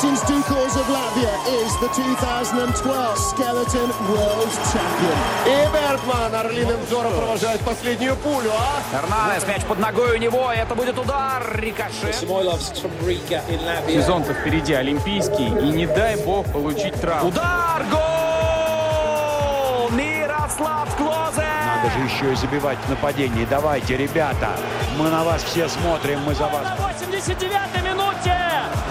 Martins Dukals of Latvia is the 2012 Skeleton World Champion. И Бергман орлиным взором провожает последнюю пулю, а? Эрнанес, мяч под ногой у него, это будет удар, рикошет. Сезон-то впереди олимпийский, и не дай бог получить травму. Удар, гол! Мирослав Клозе! Надо же еще и забивать в нападении. Давайте, ребята, мы на вас все смотрим, мы за вас. На 89-й минуте!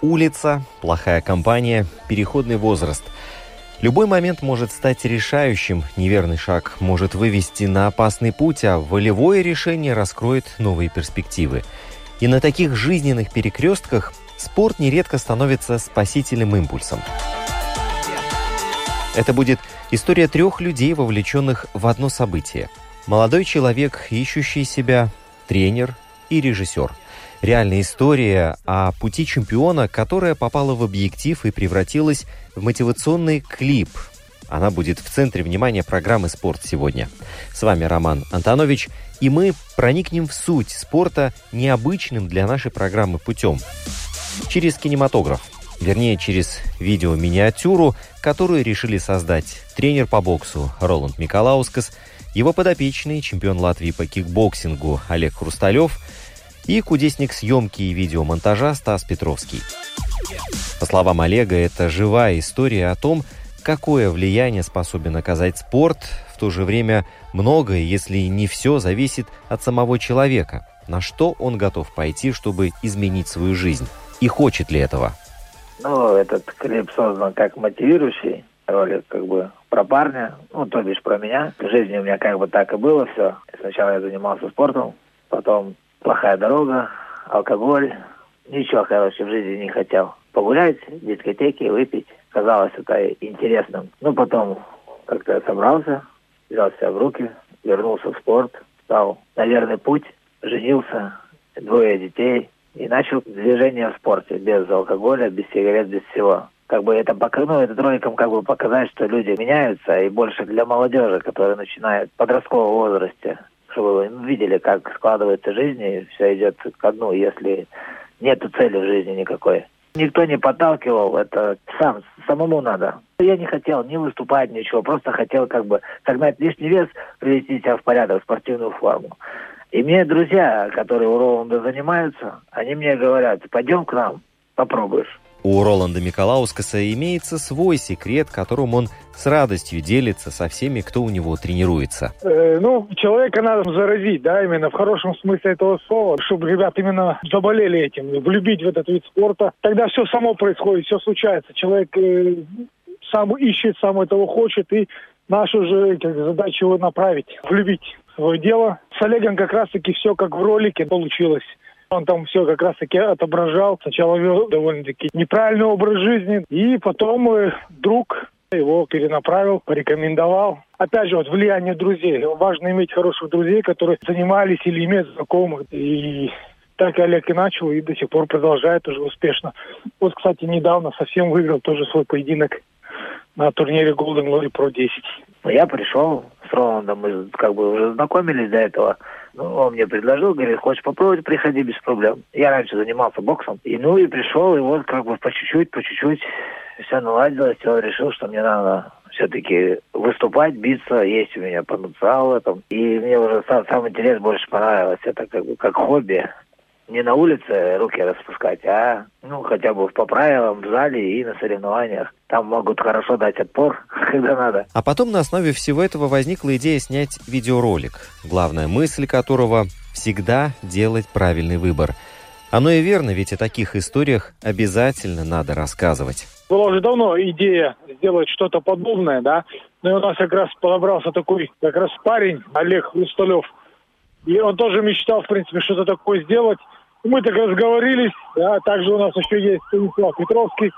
улица, плохая компания, переходный возраст. Любой момент может стать решающим, неверный шаг может вывести на опасный путь, а волевое решение раскроет новые перспективы. И на таких жизненных перекрестках спорт нередко становится спасительным импульсом. Это будет история трех людей, вовлеченных в одно событие. Молодой человек, ищущий себя, тренер и режиссер – Реальная история о пути чемпиона, которая попала в объектив и превратилась в мотивационный клип. Она будет в центре внимания программы «Спорт сегодня». С вами Роман Антонович, и мы проникнем в суть спорта необычным для нашей программы путем. Через кинематограф, вернее, через видео-миниатюру, которую решили создать тренер по боксу Роланд Миколаускас, его подопечный чемпион Латвии по кикбоксингу Олег Хрусталев – и кудесник съемки и видеомонтажа Стас Петровский. По словам Олега, это живая история о том, какое влияние способен оказать спорт, в то же время многое, если не все, зависит от самого человека, на что он готов пойти, чтобы изменить свою жизнь, и хочет ли этого. Ну, этот клип создан как мотивирующий ролик, как бы про парня, ну, то бишь про меня. В жизни у меня как бы так и было все. Сначала я занимался спортом, потом плохая дорога, алкоголь. Ничего, короче, в жизни не хотел. Погулять, дискотеки, выпить. Казалось это интересным. Ну, потом как-то я собрался, взял себя в руки, вернулся в спорт, стал на верный путь, женился, двое детей и начал движение в спорте без алкоголя, без сигарет, без всего. Как бы это ну, этот роликом как бы показать, что люди меняются, и больше для молодежи, которая начинает в подростковом возрасте чтобы вы видели, как складывается жизнь, и все идет ко дну, если нет цели в жизни никакой. Никто не подталкивал, это сам, самому надо. Я не хотел ни выступать, ничего, просто хотел как бы согнать лишний вес, привести себя в порядок, в спортивную форму. И мне друзья, которые у Роланда занимаются, они мне говорят, пойдем к нам, попробуешь. У Роланда Миколаускаса имеется свой секрет, которым он с радостью делится со всеми, кто у него тренируется. Э, ну, человека надо заразить, да, именно в хорошем смысле этого слова, чтобы ребят именно заболели этим, влюбить в этот вид спорта. Тогда все само происходит, все случается. Человек э, сам ищет, сам этого хочет, и наша же как, задача его направить, влюбить в свое дело. С Олегом как раз-таки все как в ролике получилось. Он там все как раз-таки отображал. Сначала вел довольно-таки неправильный образ жизни, и потом э, друг его перенаправил, порекомендовал. Опять же, вот влияние друзей. Важно иметь хороших друзей, которые занимались или имеют знакомых. И так Олег и начал, и до сих пор продолжает уже успешно. Вот, кстати, недавно совсем выиграл тоже свой поединок на турнире Golden Glory Pro 10. Я пришел с Роландом, мы как бы уже знакомились до этого. Ну, он мне предложил, говорит, хочешь попробовать, приходи без проблем. Я раньше занимался боксом. И ну и пришел, и вот как бы по чуть-чуть, по чуть-чуть все наладилось. Он решил, что мне надо все-таки выступать, биться, есть у меня потенциал в этом. И мне уже сам, сам интерес больше понравилось. Это как бы как хобби не на улице руки распускать, а ну хотя бы по правилам в зале и на соревнованиях. Там могут хорошо дать отпор, когда надо. А потом на основе всего этого возникла идея снять видеоролик, главная мысль которого всегда делать правильный выбор. Оно и верно, ведь о таких историях обязательно надо рассказывать. Была уже давно идея сделать что-то подобное, да. Ну и у нас как раз подобрался такой как раз парень, Олег Хрусталев. И он тоже мечтал, в принципе, что-то такое сделать. Мы так разговорились, да, также у нас еще есть Станислав Петровский,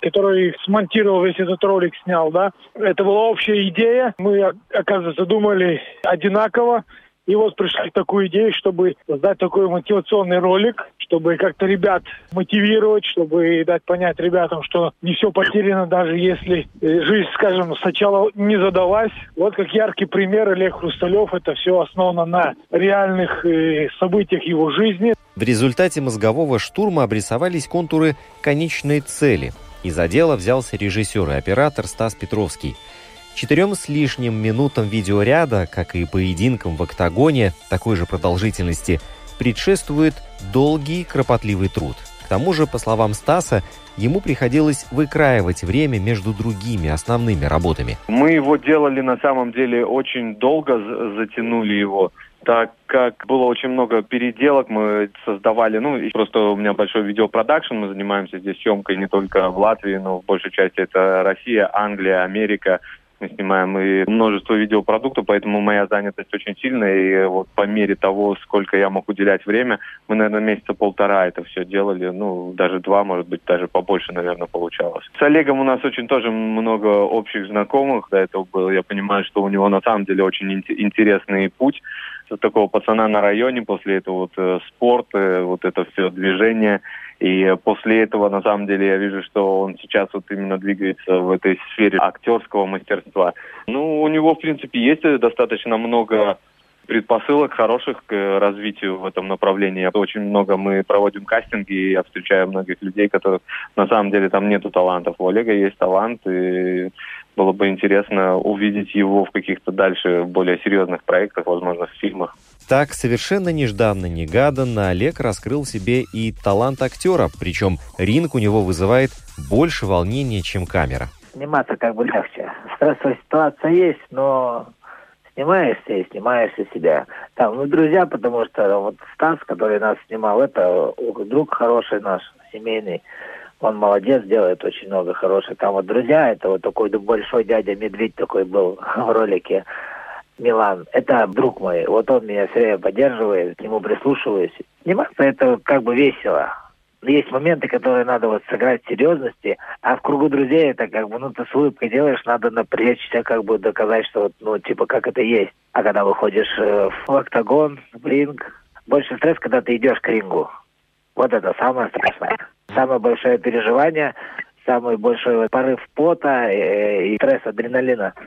который смонтировал весь этот ролик, снял, да. Это была общая идея. Мы, оказывается, думали одинаково. И вот пришли к такую идею, чтобы создать такой мотивационный ролик, чтобы как-то ребят мотивировать, чтобы дать понять ребятам, что не все потеряно, даже если э, жизнь, скажем, сначала не задалась. Вот как яркий пример Олег Хрусталев, это все основано на реальных э, событиях его жизни. В результате мозгового штурма обрисовались контуры конечной цели. И за дело взялся режиссер и оператор Стас Петровский – Четырем с лишним минутам видеоряда, как и поединкам в октагоне такой же продолжительности, предшествует долгий кропотливый труд. К тому же, по словам Стаса, ему приходилось выкраивать время между другими основными работами. Мы его делали на самом деле очень долго, затянули его так как было очень много переделок, мы создавали, ну, просто у меня большой видеопродакшн, мы занимаемся здесь съемкой не только в Латвии, но в большей части это Россия, Англия, Америка, мы снимаем и множество видеопродуктов, поэтому моя занятость очень сильная. И вот по мере того, сколько я мог уделять время, мы, наверное, месяца полтора это все делали. Ну, даже два, может быть, даже побольше, наверное, получалось. С Олегом у нас очень тоже много общих знакомых до этого было. Я понимаю, что у него на самом деле очень интересный путь такого пацана на районе, после этого вот э, спорт, э, вот это все движение – и после этого, на самом деле, я вижу, что он сейчас вот именно двигается в этой сфере актерского мастерства. Ну, у него, в принципе, есть достаточно много предпосылок хороших к развитию в этом направлении. Очень много мы проводим кастинги, и я встречаю многих людей, которых на самом деле там нету талантов. У Олега есть талант, и было бы интересно увидеть его в каких-то дальше более серьезных проектах, возможно, в фильмах. Так, совершенно нежданно-негаданно Олег раскрыл себе и талант актера, причем ринг у него вызывает больше волнения, чем камера. Сниматься как бы легче. Стрессовая ситуация есть, но снимаешься и снимаешься себя. Там, ну, друзья, потому что вот Стас, который нас снимал, это друг хороший наш, семейный. Он молодец, делает очень много хороших. Там вот друзья, это вот такой большой дядя Медведь такой был в ролике. Милан, это друг мой, вот он меня все время поддерживает, к нему прислушиваюсь. Сниматься это как бы весело. Есть моменты, которые надо вот сыграть в серьезности, а в кругу друзей это как бы, ну, ты с улыбкой делаешь, надо напрячься, как бы доказать, что вот, ну, типа, как это есть. А когда выходишь э, в октагон, в ринг, больше стресс, когда ты идешь к рингу. Вот это самое страшное. Самое большое переживание, самый большой порыв пота и, э, и стресс, адреналина –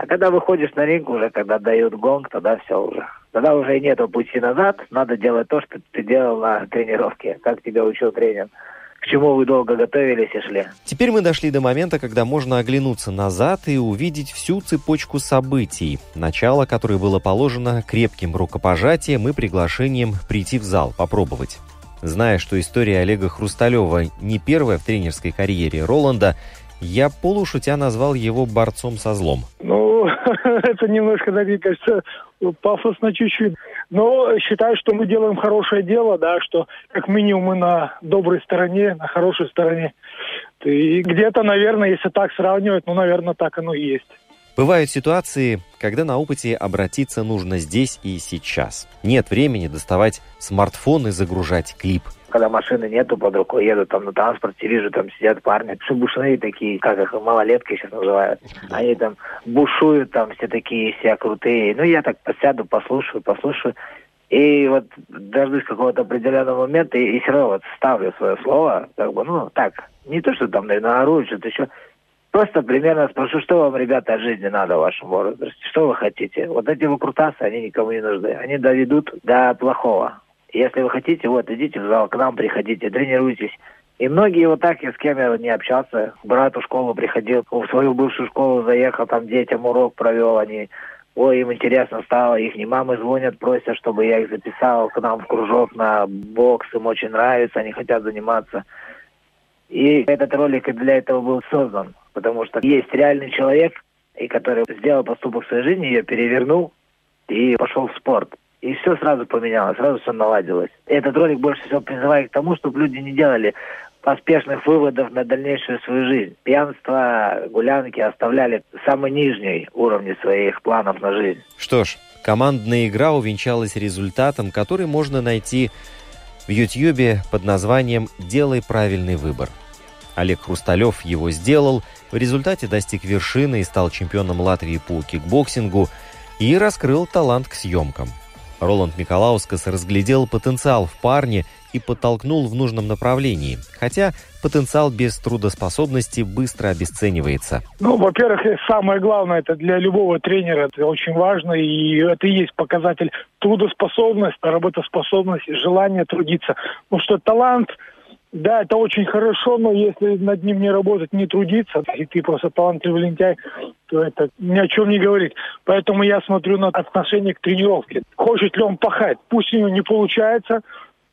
а когда выходишь на ринг уже, когда дают гонг, тогда все уже. Тогда уже нету пути назад, надо делать то, что ты делал на тренировке, как тебя учил тренер к чему вы долго готовились и шли. Теперь мы дошли до момента, когда можно оглянуться назад и увидеть всю цепочку событий, начало которой было положено крепким рукопожатием и приглашением прийти в зал, попробовать. Зная, что история Олега Хрусталева не первая в тренерской карьере Роланда, я полушутя назвал его борцом со злом. Ну, это немножко, мне кажется, пафосно чуть-чуть. Но считаю, что мы делаем хорошее дело, да, что как минимум мы на доброй стороне, на хорошей стороне. И где-то, наверное, если так сравнивать, ну, наверное, так оно и есть. Бывают ситуации, когда на опыте обратиться нужно здесь и сейчас. Нет времени доставать смартфон и загружать клип – когда машины нету под рукой, еду там на транспорте, вижу, там сидят парни, шибушные такие, как их малолетки сейчас называют. Они там бушуют, там все такие, все крутые. Ну, я так посяду, послушаю, послушаю. И вот дождусь какого-то определенного момента и, и все равно вот ставлю свое слово, как бы, ну, так, не то, что там, наверное, ору, что-то еще, Просто примерно спрошу, что вам, ребята, от жизни надо в вашем возрасте, что вы хотите. Вот эти выкрутасы, они никому не нужны. Они доведут до плохого. Если вы хотите, вот, идите в зал, к нам приходите, тренируйтесь. И многие вот так, я с кем я не общался, брат в школу приходил, в свою бывшую школу заехал, там детям урок провел, они, ой, им интересно стало, их не мамы звонят, просят, чтобы я их записал к нам в кружок на бокс, им очень нравится, они хотят заниматься. И этот ролик для этого был создан, потому что есть реальный человек, и который сделал поступок в своей жизни, ее перевернул и пошел в спорт. И все сразу поменялось, сразу все наладилось. Этот ролик больше всего призывает к тому, чтобы люди не делали поспешных выводов на дальнейшую свою жизнь. Пьянство, гулянки оставляли самый нижний уровень своих планов на жизнь. Что ж, командная игра увенчалась результатом, который можно найти в Ютьюбе под названием «Делай правильный выбор». Олег Хрусталев его сделал, в результате достиг вершины и стал чемпионом Латвии по кикбоксингу и раскрыл талант к съемкам. Роланд Миколаускас разглядел потенциал в парне и подтолкнул в нужном направлении, хотя потенциал без трудоспособности быстро обесценивается. Ну, во-первых, самое главное, это для любого тренера, это очень важно, и это и есть показатель трудоспособность, работоспособность, желание трудиться. Потому что талант, да, это очень хорошо, но если над ним не работать, не трудиться, и ты просто талантливый лентяй, то это ни о чем не говорит. Поэтому я смотрю на отношение к тренировке. Хочет ли он пахать? Пусть у него не получается,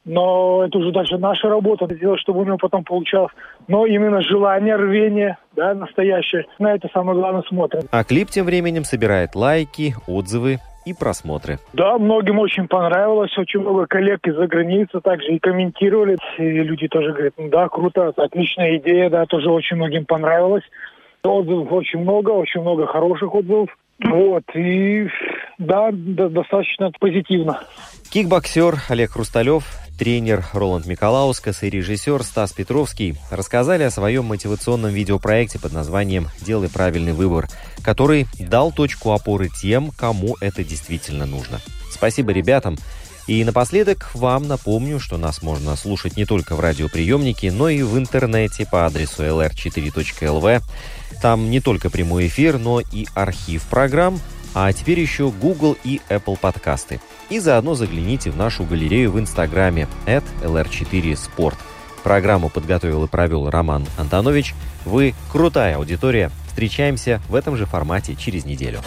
но это уже дальше наша работа, сделать, чтобы у него потом получалось. Но именно желание, рвение, да, настоящее, на это самое главное смотрим. А клип тем временем собирает лайки, отзывы и просмотры. Да, многим очень понравилось, очень много коллег из-за границы также и комментировали. И люди тоже говорят, ну да, круто, отличная идея, да, тоже очень многим понравилось. Отзывов очень много, очень много хороших отзывов. Вот, и да, да достаточно позитивно. Кикбоксер Олег Хрусталев Тренер Роланд Миколаускас и режиссер Стас Петровский рассказали о своем мотивационном видеопроекте под названием «Делай правильный выбор», который дал точку опоры тем, кому это действительно нужно. Спасибо ребятам. И напоследок вам напомню, что нас можно слушать не только в радиоприемнике, но и в интернете по адресу lr4.lv. Там не только прямой эфир, но и архив программ, а теперь еще Google и Apple подкасты. И заодно загляните в нашу галерею в Инстаграме at lr4sport. Программу подготовил и провел Роман Антонович. Вы крутая аудитория. Встречаемся в этом же формате через неделю.